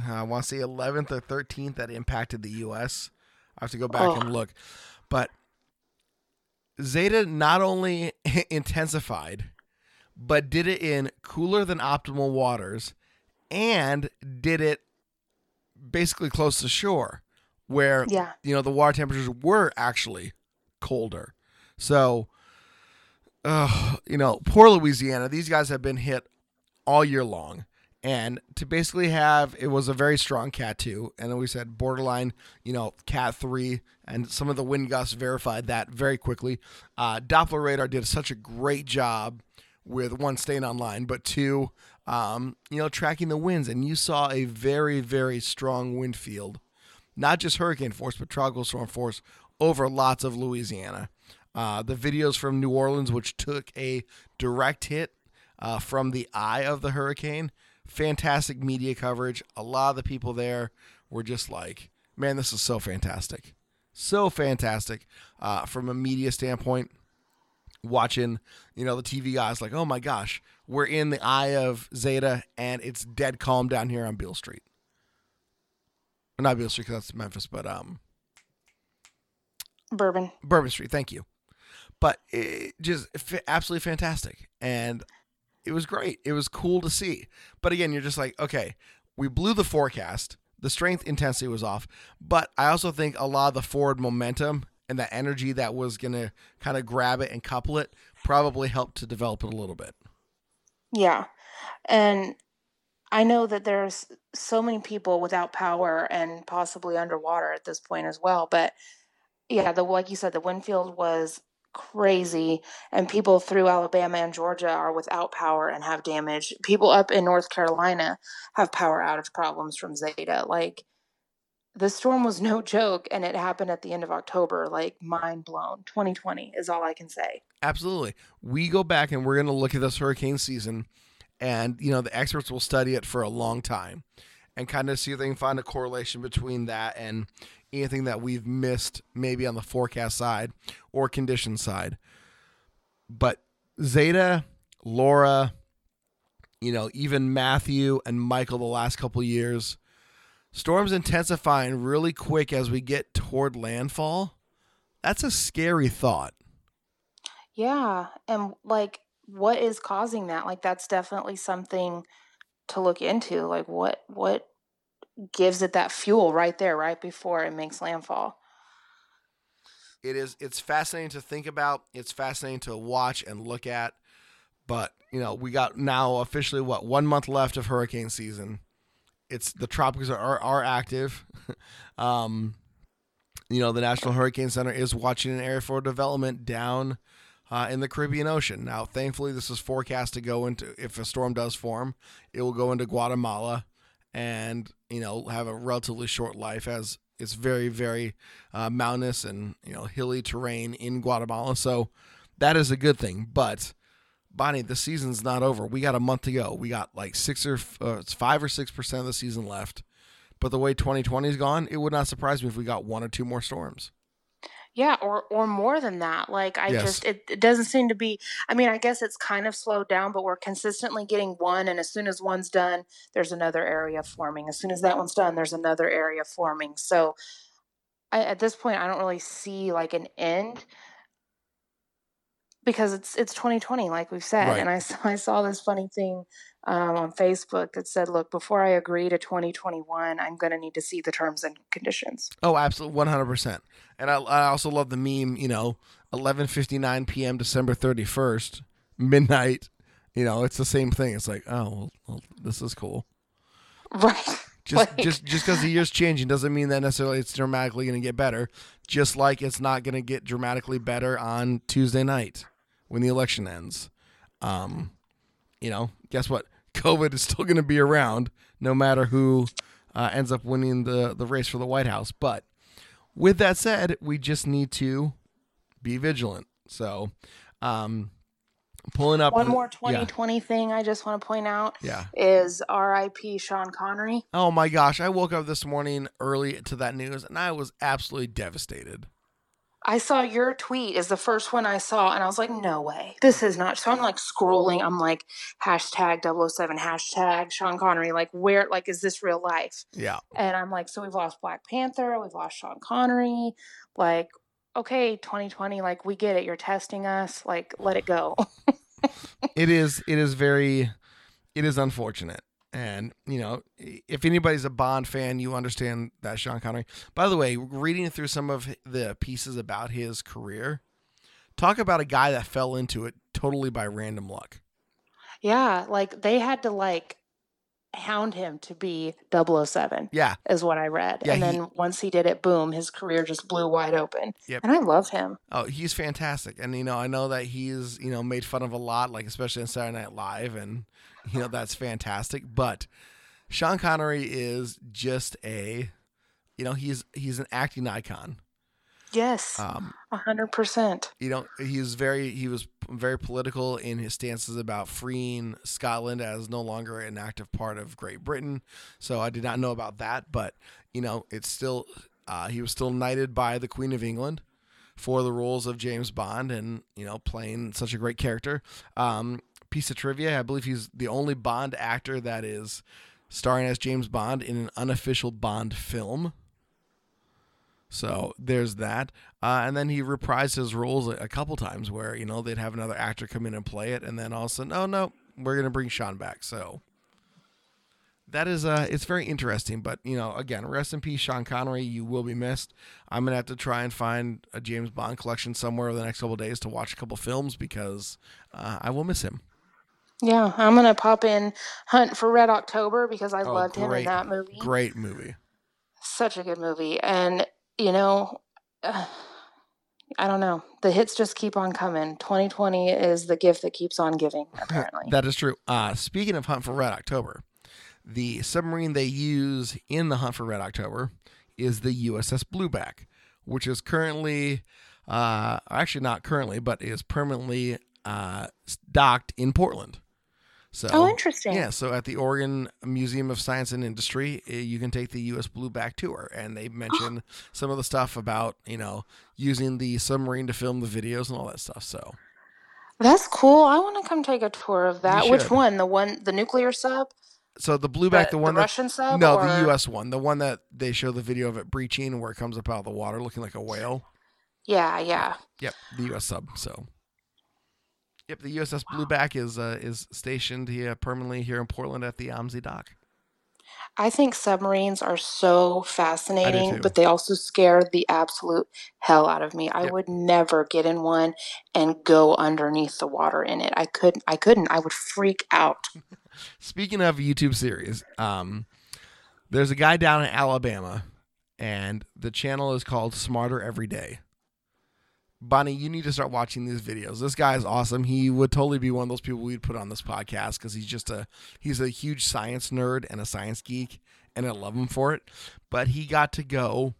uh, I want to say eleventh or thirteenth that impacted the U.S. I have to go back Oh. and look, but Zeta not only intensified, but did it in cooler than optimal waters, and did it basically close to shore, where Yeah. you know the water temperatures were actually colder. So, uh, you know, poor Louisiana. These guys have been hit all year long, and to basically have it was a very strong Cat two, and then we said borderline, you know, Cat three, and some of the wind gusts verified that very quickly. Uh, Doppler radar did such a great job with one staying online, but two, um, you know, tracking the winds, and you saw a very very strong wind field not just hurricane force, but tropical storm force over lots of Louisiana. Uh, the videos from New Orleans, which took a direct hit uh, from the eye of the hurricane, fantastic media coverage. A lot of the people there were just like, man, this is so fantastic. So fantastic uh, from a media standpoint. Watching, you know, the TV guys like, oh my gosh, we're in the eye of Zeta and it's dead calm down here on Beale Street. Or not Beale Street because that's Memphis, but um, Bourbon. Bourbon Street. Thank you. But it just f- absolutely fantastic, and it was great. It was cool to see. But again, you're just like, okay, we blew the forecast. The strength intensity was off, but I also think a lot of the forward momentum and the energy that was gonna kind of grab it and couple it probably helped to develop it a little bit. Yeah. And I know that there's so many people without power and possibly underwater at this point as well. But yeah, the like you said, the wind field was crazy and people through Alabama and Georgia are without power and have damage. People up in North Carolina have power outage problems from Zeta. Like the storm was no joke and it happened at the end of October. Like mind blown. 2020 is all I can say. Absolutely. We go back and we're going to look at this hurricane season, and you know the experts will study it for a long time, and kind of see if they can find a correlation between that and anything that we've missed, maybe on the forecast side or condition side. But Zeta, Laura, you know, even Matthew and Michael the last couple years, storms intensifying really quick as we get toward landfall. That's a scary thought. Yeah, and like what is causing that? Like that's definitely something to look into. Like what what gives it that fuel right there right before it makes landfall? it is it's fascinating to think about it's fascinating to watch and look at but you know we got now officially what one month left of hurricane season it's the tropics are, are active um you know the national hurricane center is watching an area for development down uh, in the caribbean ocean now thankfully this is forecast to go into if a storm does form it will go into guatemala and you know have a relatively short life as it's very very uh, mountainous and you know hilly terrain in Guatemala. So that is a good thing. But Bonnie, the season's not over. We got a month to go. We got like six or uh, it's five or six percent of the season left. But the way 2020's gone, it would not surprise me if we got one or two more storms. Yeah, or or more than that. Like I Yes. just it, it doesn't seem to be I mean, I guess it's kind of slowed down, but we're consistently getting one and as soon as one's done, there's another area forming. As soon as that one's done, there's another area forming. So I, at this point I don't really see like an end because it's it's 2020 like we've said Right. and I saw, I saw this funny thing um, on Facebook that said look before I agree to 2021 I'm going to need to see the terms and conditions. Oh, absolutely, one hundred percent. And I, I also love the meme. You know, eleven fifty nine p.m. December thirty first, midnight. You know, it's the same thing. It's like, oh, well, well this is cool. Right. Just Like- just just because the year's changing doesn't mean that necessarily it's dramatically going to get better. Just like it's not going to get dramatically better on Tuesday night when the election ends. Um, you know, guess what? COVID is still going to be around no matter who uh, ends up winning the the race for the White House. But with that said, we just need to be vigilant. So, um, pulling up One more yeah, 2020 thing I just want to point out yeah. is RIP Sean Connery. Oh my gosh, I woke up this morning early to that news and I was absolutely devastated. I saw your tweet is the first one I saw, and I was like, no way. This is not. So I'm like scrolling. I'm like, hashtag 007, hashtag Sean Connery. Like, where, like, is this real life? Yeah. And I'm like, so we've lost Black Panther, we've lost Sean Connery. Like, okay, 2020, like, we get it. You're testing us. Like, let it go. It is it is very it is unfortunate. And, you know, if anybody's a Bond fan, you understand that Sean Connery. By the way, reading through some of the pieces about his career, talk about a guy that fell into it totally by random luck. yeah. Like, they had to, like, hound him to be 007. Yeah. is what I read. Yeah, and he- then once he did it, boom, his career just blew wide open. Yep. And I love him. Oh, he's fantastic, and you know I know that he's you know made fun of a lot, like especially on Saturday Night Live, and you know that's fantastic. But Sean Connery is just a, you know, he's he's an acting icon. Yes, Um, a hundred percent. you know, he was very he was very political in his stances about freeing Scotland as no longer an active part of Great Britain. So I did not know about that, but you know, it's still uh, he was still knighted by the Queen of England for the roles of James Bond and you know playing such a great character. Um, piece of trivia: I believe he's the only Bond actor that is starring as James Bond in an unofficial Bond film. So there's that, uh, and then he reprised his roles a, a couple times where you know they'd have another actor come in and play it, and then all of a sudden, oh no, we're gonna bring Sean back. So that is uh, it's very interesting. But you know, again, rest in peace, Sean Connery. You will be missed. I'm gonna have to try and find a James Bond collection somewhere over the next couple of days to watch a couple films because uh, I will miss him. Yeah, I'm gonna pop in Hunt for Red October because I Oh, loved him in that movie. Great movie. Such a good movie, and you know, uh, I don't know. The hits just keep on coming. 2020 is the gift that keeps on giving. Apparently, That is true. Uh, speaking of Hunt for Red October, the submarine they use in the Hunt for Red October is the USS Blueback, which is currently, uh, actually not currently, but is permanently uh, docked in Portland. So, oh, interesting. yeah, so at the Oregon Museum of Science and Industry, eh, you can take the U.S. Blueback tour, and they mention some of the stuff about you know using the submarine to film the videos and all that stuff. So, That's cool. I want to come take a tour of that. Which one? The one, the nuclear sub? so the Blueback, The- the one the that Russian sub No, or- the U.S. one, the one that they show the video of it breaching, where it comes up out of the water looking like a whale. Yeah, yeah. Yep, the U.S. sub. So, yep, the USS Blueback is uh, is stationed here permanently here in Portland at the OMSI dock. I think submarines are so fascinating, but they also scare the absolute hell out of me. I Yep. would never get in one and go underneath the water in it. I couldn't. I couldn't. I would freak out. Speaking of YouTube series, um, there's a guy down in Alabama, and the channel is called Smarter Every Day. Bonnie, you need to start watching these videos. This guy is awesome. He would totally be one of those people we'd put on this podcast because he's just a he's a huge science nerd and a science geek, and I love him for it. But he got to go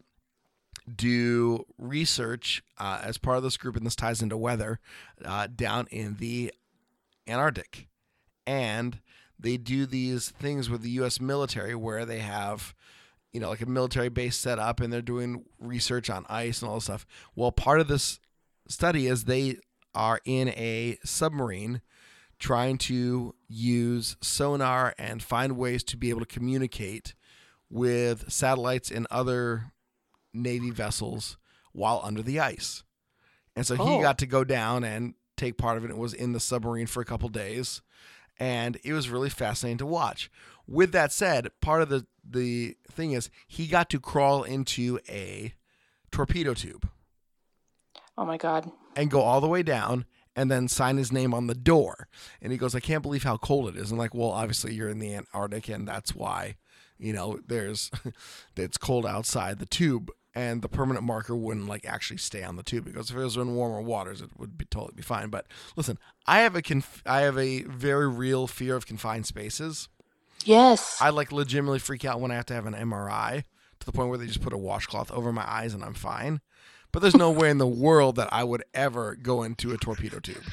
do research uh, as part of this group, and this ties into weather uh, down in the Antarctic. And they do these things with the U.S. military where they have, you know, like a military base set up and they're doing research on ice and all this stuff. Well, part of this study is they are in a submarine trying to use sonar and find ways to be able to communicate with satellites and other Navy vessels while under the ice. And so he Oh. got to go down and take part of it. It was in the submarine for a couple days. And it was really fascinating to watch. With that said, part of the, the thing is he got to crawl into a torpedo tube Oh my God. and go all the way down and then sign his name on the door. And he goes, I can't believe how cold it is. And like, well, obviously you're in the Antarctic and that's why, you know, there's it's cold outside the tube and the permanent marker wouldn't like actually stay on the tube because if it was in warmer waters it would be totally be fine. But listen, I have a conf- I have a very real fear of confined spaces. Yes. I like legitimately freak out when I have to have an MRI to the point where they just put a washcloth over my eyes and I'm fine. But there's no way in the world that I would ever go into a torpedo tube.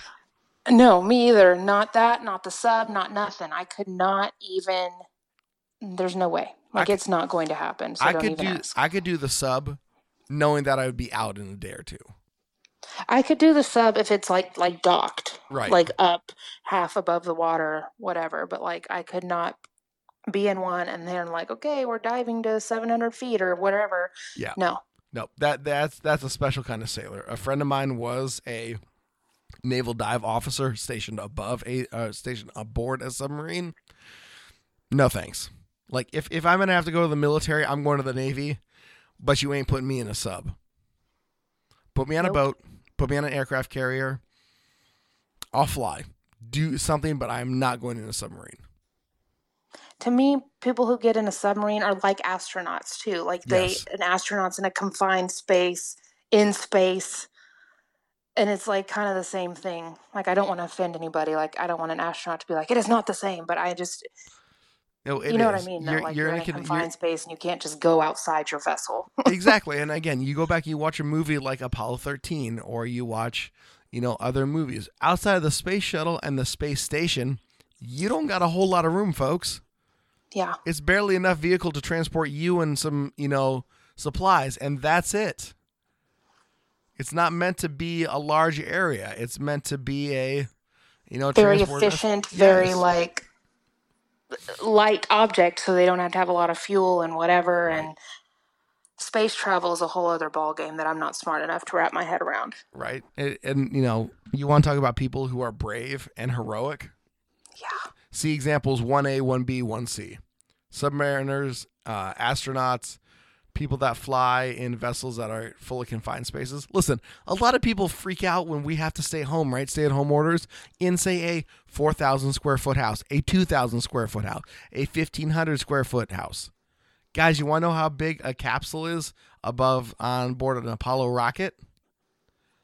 No, me either. Not that, not the sub, not nothing. I could not even. There's no way. Like could- it's not going to happen. So I could do ask. I could do the sub knowing that I would be out in a day or two. I could do the sub if it's like like docked, Right. like up half above the water, whatever. But like I could not be in one and then like okay, we're diving to 700 feet or whatever. Yeah. No. No, that that's that's a special kind of sailor. A friend of mine was a naval dive officer stationed above a uh, stationed aboard a submarine. No thanks. Like if if I'm gonna have to go to the military, I'm going to the navy, but you ain't putting me in a sub. Put me on a boat. Put me on an aircraft carrier. I'll fly. Do something, but I'm not going in a submarine. To me, people who get in a submarine are like astronauts too. Like they Yes. an astronaut's in a confined space in space. And it's like kind of the same thing. Like I don't want to offend anybody. Like I don't want an astronaut to be like, it is not the same. But I just No, it you know what I mean? You're- like you're you're, in a a con- you're- confined space and you can't just go outside your vessel. exactly. And again, you go back, and you watch a movie like Apollo 13, or you watch, you know, other movies outside of the space shuttle and the space station. You don't got a whole lot of room, folks. Yeah. It's barely enough vehicle to transport you and some, you know, supplies, and that's it. It's not meant to be a large area. It's meant to be a, you know, Very efficient, very like light object so they don't have to have a lot of fuel and whatever and space travel is a whole other ball game that I'm not smart enough to wrap my head around. right? And, and you know, you want to talk about people who are brave and heroic. Yeah. See examples 1A, 1B, 1C. Submariners, uh, astronauts, people that fly in vessels that are fully confined spaces. Listen, a lot of people freak out when we have to stay home, right? Stay at home orders in, say, a 4,000 square foot house, a 2,000 square foot house, a 1,500 square foot house. Guys, you want to know how big a capsule is above on board an Apollo rocket?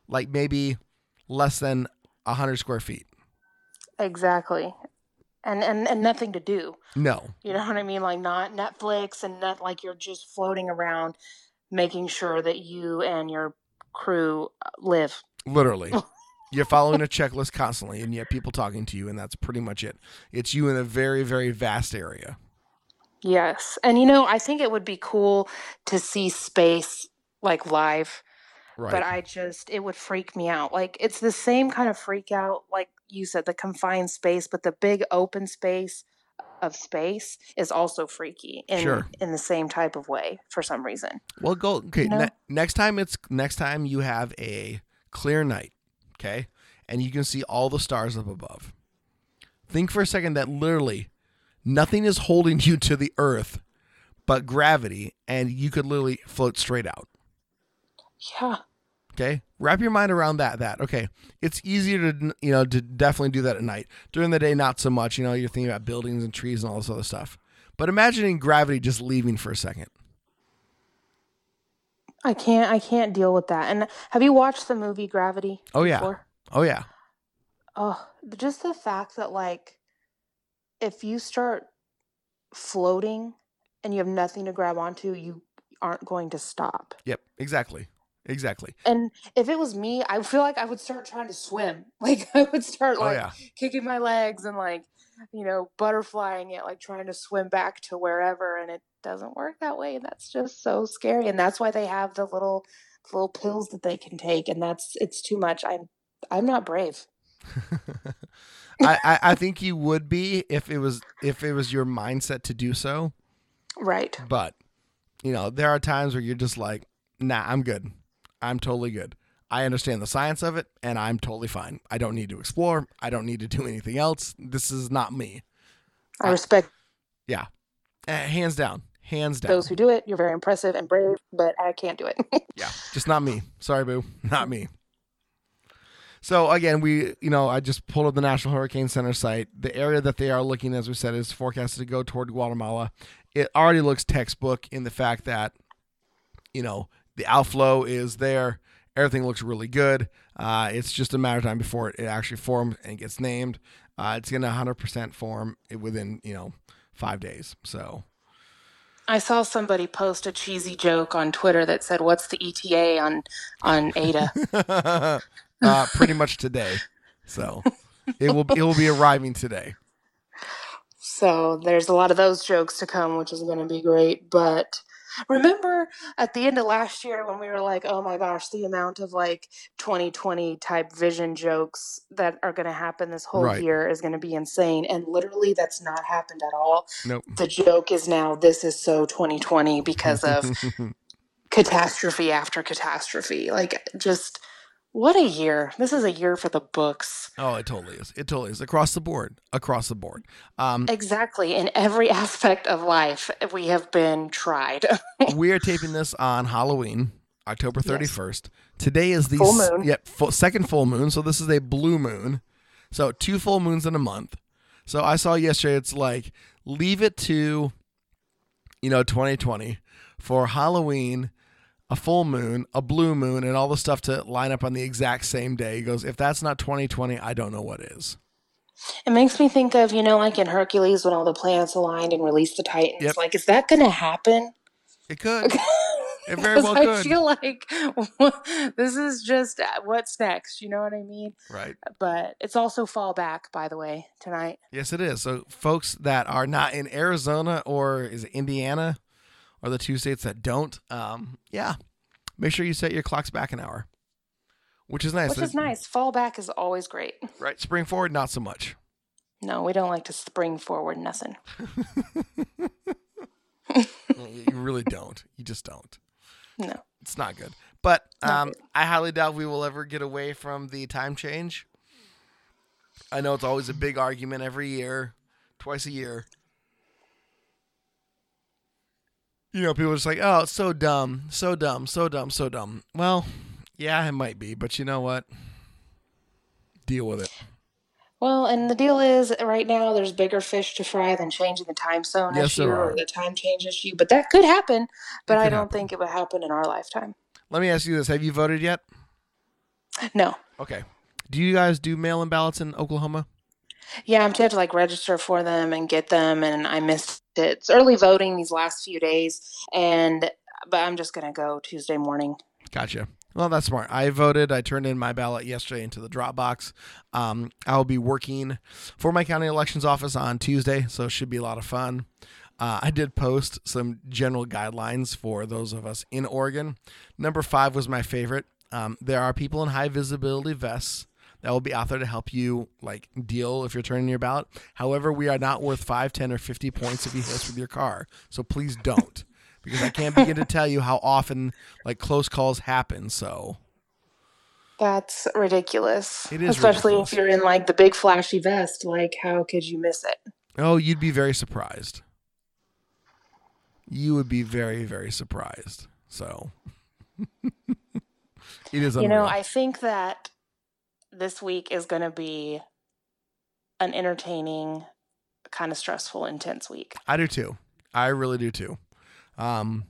Like maybe less than 100 square feet. Exactly. And, and and nothing to do. No. You know what I mean? Like not Netflix and not like you're just floating around making sure that you and your crew uh, live. Literally. You're following a checklist constantly, and you have people talking to you, and that's pretty much it. It's you in a very, very vast area. Yes. And you know, I think it would be cool to see space like live, Right. but I just it would freak me out. Like it's the same kind of freak out like you said the confined space, but the big open space of space is also freaky in Sure. in the same type of way for some reason. well, go. Okay. No. Ne- next time it's next time you have a clear night, okay, and you can see all the stars up above. Think for a second that literally nothing is holding you to the earth but gravity, and you could literally float straight out. Yeah. Okay, wrap your mind around that. That okay, it's easier to you know to definitely do that at night. During the day, not so much. You know, you're thinking about buildings and trees and all this other stuff. But imagining gravity just leaving for a second. I can't I can't deal with that. And have you watched the movie Gravity? Oh, yeah. before? Oh yeah, Oh, just the fact that like if you start floating and you have nothing to grab onto, you aren't going to stop. Yep, exactly. Exactly. And if it was me, I feel like I would start trying to swim. Like I would start Oh like yeah. kicking my legs and like, you know, butterflying it, like trying to swim back to wherever. And it doesn't work that way. And that's just so scary. And that's why they have the little little pills that they can take. And that's it's too much. I'm I'm not brave. I, I I think you would be if it was if it was your mindset to do so. Right. But you know, there are times where you're just like, nah, I'm good. I'm totally good. I understand the science of it, and I'm totally fine. I don't need to explore. I don't need to do anything else. This is not me. I respect Yeah, Uh, hands down, hands down. those who do it. You're very impressive and brave, but I can't do it. Yeah, just not me. Sorry, boo, not me. So again, we you know I just pulled up the National Hurricane Center site. The area that they are looking, as we said, is forecasted to go toward Guatemala. It already looks textbook in the fact that you know the outflow is there. Everything looks really good. Uh, it's just a matter of time before it, it actually forms and gets named. Uh, it's going to 100% form within you know five days. So I saw somebody post a cheesy joke on Twitter that said, "What's the ETA on on Eta?" uh, pretty much today. So it will it will be arriving today. so there's a lot of those jokes to come, which is going to be great. But remember at the end of last year when we were like, "Oh my gosh, the amount of like 2020 type vision jokes that are going to happen this whole Right. year is going to be insane." And literally, that's not happened at all. Nope. The joke is now this is so 2020 because of catastrophe after catastrophe. Like, just what a year. This is a year for the books. oh, it totally is. It totally is across the board. Across the board. Um, Exactly. In every aspect of life, we have been tried. we are taping this on Halloween, October thirty first. Today is the Full moon. Yep, full, second full moon. So this is a blue moon. So two full moons in a month. So I saw yesterday. It's like leave it to, you know, twenty twenty for Halloween. A full moon, a blue moon, and all the stuff to line up on the exact same day. He goes, if that's not 2020, I don't know what is. it makes me think of, you know, like in Hercules when all the planets aligned and released the Titans. Yep. Like, is that going to happen? It could. It very well I could. I feel like this is just uh, what's next. You know what I mean? Right. But it's also fall back, by the way, tonight. Yes, it is. So, folks that are not in Arizona or is it Indiana, or the two states that don't, um, yeah, make sure you set your clocks back an hour, which is nice. Which is nice. Fall back is always great. Right. Spring forward, not so much. No, we don't like to spring forward nothing. you really don't. You just don't. No. It's not good. But Not um, good. I highly doubt we will ever get away from the time change. I know it's always a big argument every year, twice a year. You know, people are just like, oh, it's so dumb, so dumb, so dumb, so dumb. Well, yeah, it might be, but you know what? Deal with it. Well, and the deal is right now there's bigger fish to fry than changing the time zone Yes, issue or the time change issue. But that could happen. But I don't happen. think it would happen in our lifetime. Let me ask you this: Have you voted yet? No. Okay. Do you guys do mail-in ballots in Oklahoma? Yeah, I'm to like register for them and get them, and I missed. It's early voting these last few days, and but I'm just gonna go Tuesday morning. Gotcha. Well, that's smart. I voted. I turned in my ballot yesterday into the Dropbox. Um, I'll be working for my county elections office on Tuesday, so it should be a lot of fun. Uh, I did post some general guidelines for those of us in Oregon. Number five was my favorite. Um, there are people in high visibility vests that will be out there to help you like deal if you're turning your ballot. However, we are not worth five, ten, or fifty points if you hit us with your car. So please don't, because I can't begin to tell you how often like close calls happen. So That's ridiculous. It is especially ridiculous. if you're in like the big flashy vest. Like, how could you miss it? oh, you'd be very surprised. You would be very, very surprised. So it is. A You know. I think that this week is going to be an entertaining, kind of stressful, intense week. I do too. I really do too. Um,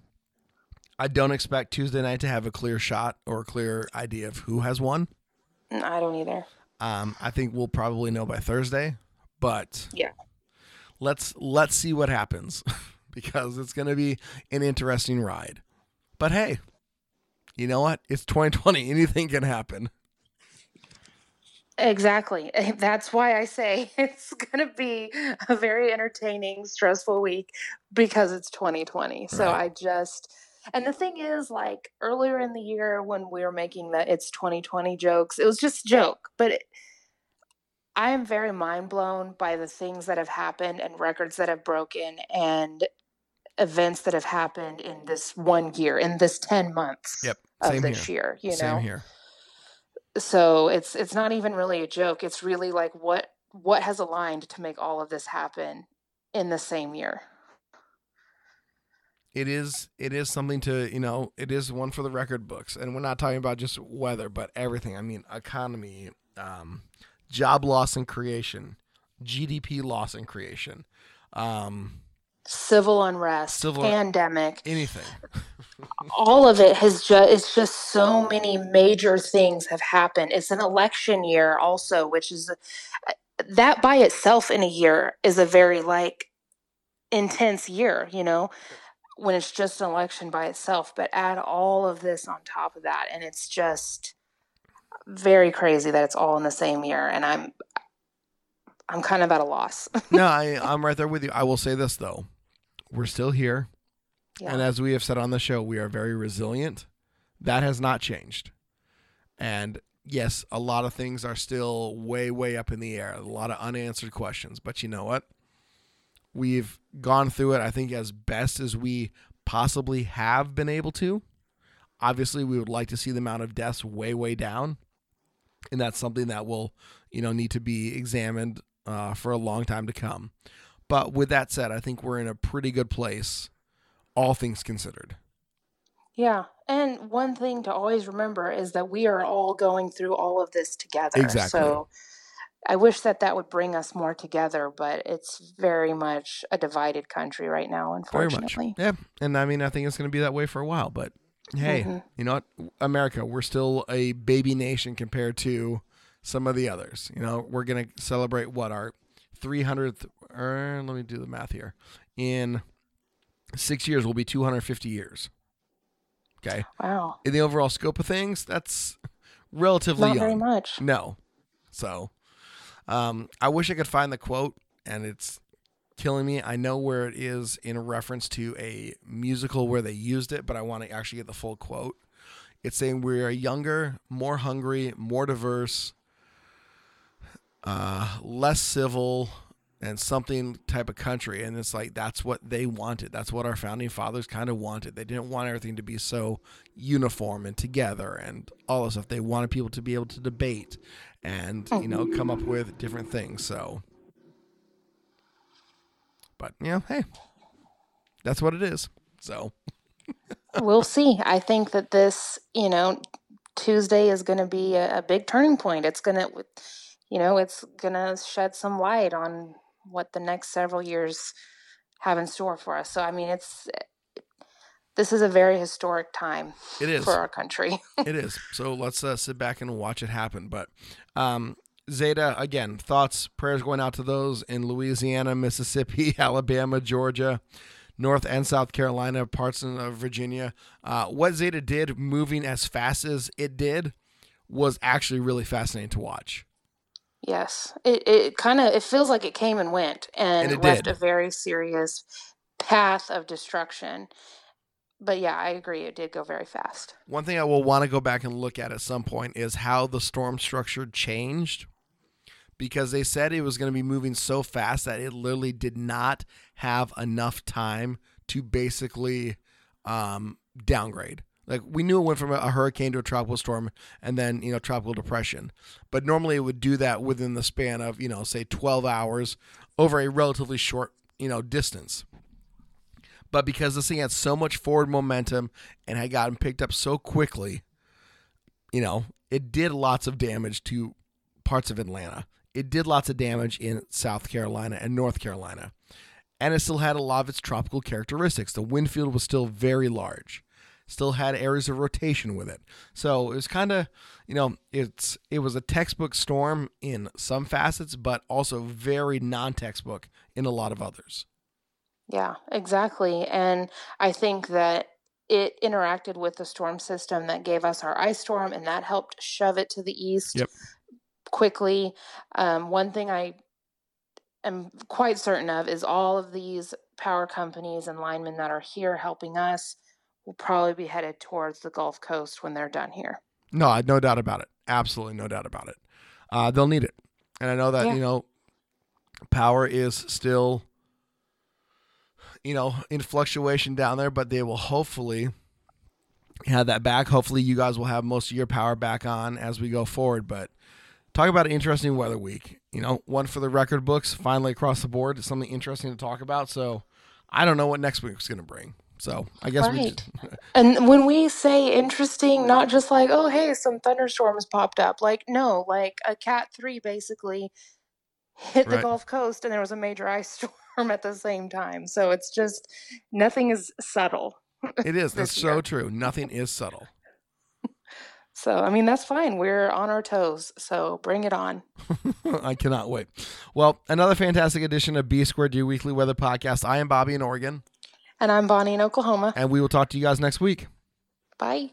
I don't expect Tuesday night to have a clear shot or a clear idea of who has won. Mm, I don't either. Um, I think we'll probably know by Thursday, but Yeah. let's let's see what happens because it's going to be an interesting ride. But hey, you know what? It's 2020. Anything can happen. Exactly. That's why I say it's going to be a very entertaining, stressful week because it's 2020. So Right. I just, and the thing is, like earlier in the year when we were making the it's 2020 jokes, it was just a joke. But it, I am very mind blown by the things that have happened and records that have broken and events that have happened in this one year, in this 10 months Yep. of Same this here. year, you Same know? here. So it's it's not even really a joke it's really like what what has aligned to make all of this happen in the same year It is it is something to, you know, it is one for the record books. And we're not talking about just weather, but everything. I mean, economy, um, job loss and creation, GDP loss and creation. Um, civil unrest Civil- pandemic anything. all of it has just it's just so many major things have happened it's an election year also which is uh, that by itself in a year is a very like intense year you know when it's just an election by itself but add all of this on top of that and it's just very crazy that it's all in the same year and i'm i'm kind of at a loss no, I, I'm right there with you. I will say this though. We're still here. yeah And as we have said on the show, we are very resilient. That has not changed. And yes, a lot of things are still way, way up in the air. A lot of unanswered questions. But you know what? We've gone through it, I think, as best as we possibly have been able to. Obviously, we would like to see the amount of deaths way, way down. And that's something that will, you know, need to be examined uh, for a long time to come. But with that said, I think we're in a pretty good place, all things considered. Yeah. And one thing to always remember is that we are all going through all of this together. Exactly. So I wish that that would bring us more together, but it's very much a divided country right now, unfortunately. Yeah. And I mean, I think it's going to be that way for a while. But hey, Mhm. you know what? America, we're still a baby nation compared to some of the others. You know, we're going to celebrate what our 300th, or let me do the math here. In six years, will be 250 years. Okay. Wow. In the overall scope of things, that's relatively Not young. very much. No. So, um, I wish I could find the quote, and it's killing me. I know where it is in reference to a musical where they used it, but I want to actually get the full quote. It's saying we are younger, more hungry, more diverse, uh, less civil, and something type of country. And it's like that's what they wanted. That's what our founding fathers kind of wanted. They didn't want everything to be so uniform and together and all this stuff. They wanted people to be able to debate and you know come up with different things. So, but you know, hey, that's what it is. So we'll see. I think that this, you know, Tuesday is going to be a, a big turning point. It's going to, you know, it's going to shed some light on what the next several years have in store for us. So, I mean, it's, this is a very historic time it is. for our country. it is. So let's uh, sit back and watch it happen. But um, Zeta, again, thoughts, prayers going out to those in Louisiana, Mississippi, Alabama, Georgia, North and South Carolina, parts of Virginia. Uh, what Zeta did, moving as fast as it did, was actually really fascinating to watch. Yes, it it kind of it feels like it came and went and, And left did. a very serious path of destruction. But yeah, I agree. It did go very fast. One thing I will want to go back and look at at some point is how the storm structure changed because they said it was going to be moving so fast that it literally did not have enough time to basically um, downgrade. Like we knew it went from a, hurricane to a tropical storm and then, you know, tropical depression. But normally it would do that within the span of, you know, say 12 hours over a relatively short, you know, distance. But because this thing had so much forward momentum and had gotten picked up so quickly, you know, it did lots of damage to parts of Atlanta. It did lots of damage in South Carolina and North Carolina. And it still had a lot of its tropical characteristics. The wind field was still very large. Still had areas of rotation with it. So it was kind of, you know, it's it was a textbook storm in some facets, but also very non-textbook in a lot of others. Yeah, exactly. And I think that it interacted with the storm system that gave us our ice storm, and that helped shove it to the east Yep. quickly. Um, one thing I am quite certain of is all of these power companies and linemen that are here helping us will probably be headed towards the Gulf Coast when they're done here. No, I no doubt about it. Absolutely no doubt about it. Uh, they'll need it, and I know that Yeah. you know, power is still, you know, in fluctuation down there, but they will hopefully have that back. Hopefully, you guys will have most of your power back on as we go forward. But talk about an interesting weather week. You know, one for the record books. Finally, across the board, it's something interesting to talk about. So, I don't know what next week's going to bring. So, I guess we. Right. And when we say interesting, not just like, oh, hey, some thunderstorms popped up. Like, no, like a Cat 3 basically hit the Right. Gulf Coast and there was a major ice storm at the same time. So it's just nothing is subtle. It is. That's this so true. Nothing is subtle. So, I mean, that's fine. We're on our toes. So bring it on. I cannot wait. Well, another fantastic edition of B Squared, your weekly weather podcast. I am Bobby in Oregon, And I'm Bonnie in Oklahoma. and we will talk to you guys next week. Bye.